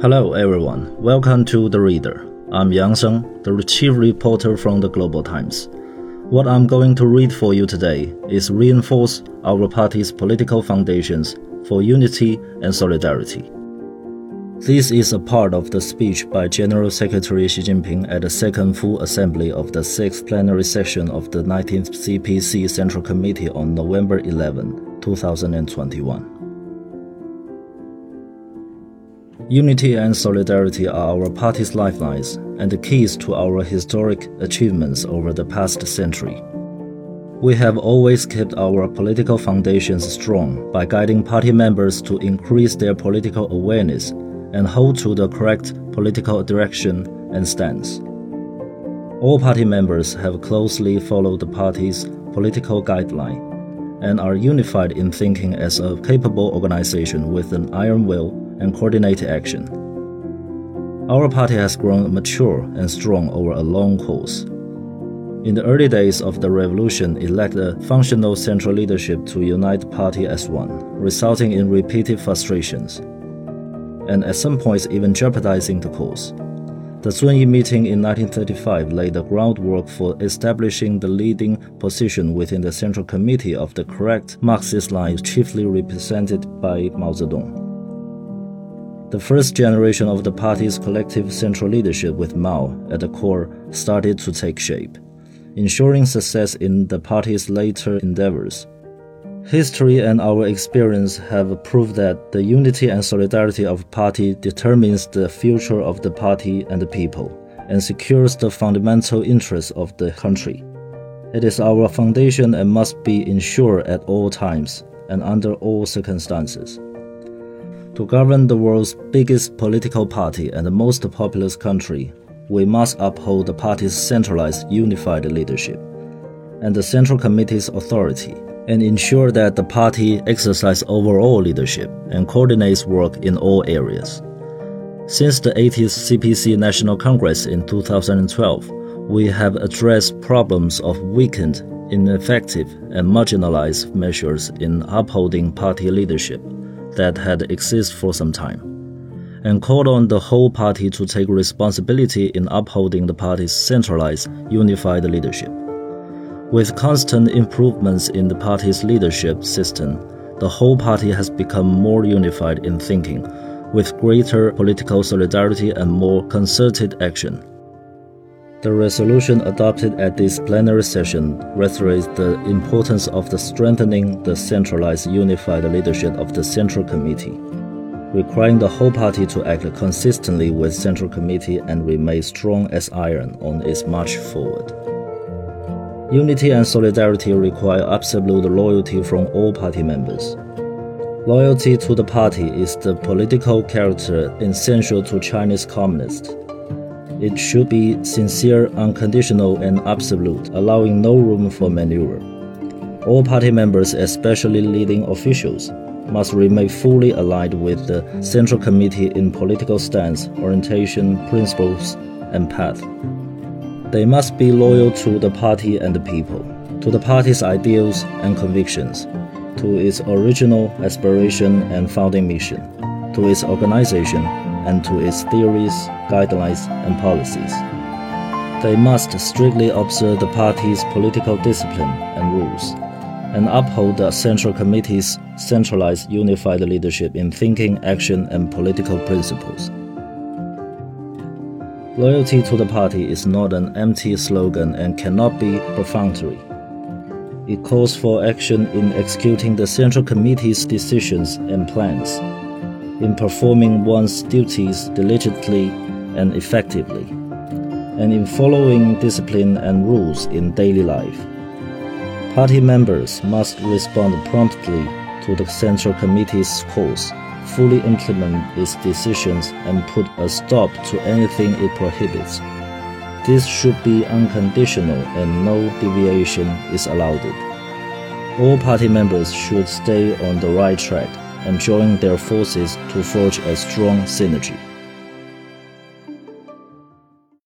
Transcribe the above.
Hello, everyone. Welcome to The Reader. I'm Yang Sheng, the chief reporter from the Global Times. What I'm going to read for you today is reinforce our party's political foundations for unity and solidarity. This is a part of the speech by General Secretary Xi Jinping at the second full assembly of the sixth plenary session of the 19th CPC Central Committee on November 11, 2021. Unity and solidarity are our party's lifelines and the keys to our historic achievements over the past century. We have always kept our political foundations strong by guiding party members to increase their political awareness and hold to the correct political direction and stance. All party members have closely followed the party's political guideline and are unified in thinking as a capable organization with an iron will and coordinated action. Our party has grown mature and strong over a long course. In the early days of the revolution, it lacked a functional central leadership to unite party as one, resulting in repeated frustrations, and at some points even jeopardizing the cause. The Zunyi meeting in 1935 laid the groundwork for establishing the leading position within the Central Committee of the correct Marxist line chiefly represented by Mao Zedong. The first generation of the party's collective central leadership with Mao at the core started to take shape, ensuring success in the party's later endeavors. History and our experience have proved that the unity and solidarity of party determines the future of the party and the people, and secures the fundamental interests of the country. It is our foundation and must be ensured at all times and under all circumstances. To govern the world's biggest political party and the most populous country, we must uphold the party's centralized, unified leadership and the Central Committee's authority, and ensure that the party exercises overall leadership and coordinates work in all areas. Since the 80th CPC National Congress in 2012, we have addressed problems of weakened, ineffective, and marginalized measures in upholding party leadership that had existed for some time, and called on the whole party to take responsibility in upholding the party's centralized, unified leadership. With constant improvements in the party's leadership system, the whole party has become more unified in thinking, with greater political solidarity and more concerted action. The resolution adopted at this plenary session reiterates the importance of the strengthening the centralized unified leadership of the Central Committee, requiring the whole party to act consistently with Central Committee and remain strong as iron on its march forward. Unity and solidarity require absolute loyalty from all party members. Loyalty to the party is the political character essential to Chinese communists. It should be sincere, unconditional, and absolute, allowing no room for maneuver. All party members, especially leading officials, must remain fully aligned with the Central Committee in political stance, orientation, principles, and path. They must be loyal to the party and the people, to the party's ideals and convictions, to its original aspiration and founding mission, to its organization and to its theories, guidelines, and policies. They must strictly observe the party's political discipline and rules, and uphold the Central Committee's centralized unified leadership in thinking, action, and political principles. Loyalty to the party is not an empty slogan and cannot be perfunctory. It calls for action in executing the Central Committee's decisions and plans in performing one's duties diligently and effectively, and in following discipline and rules in daily life. Party members must respond promptly to the Central Committee's calls, fully implement its decisions, and put a stop to anything it prohibits. This should be unconditional and no deviation is allowed. All party members should stay on the right track and join their forces to forge a strong synergy.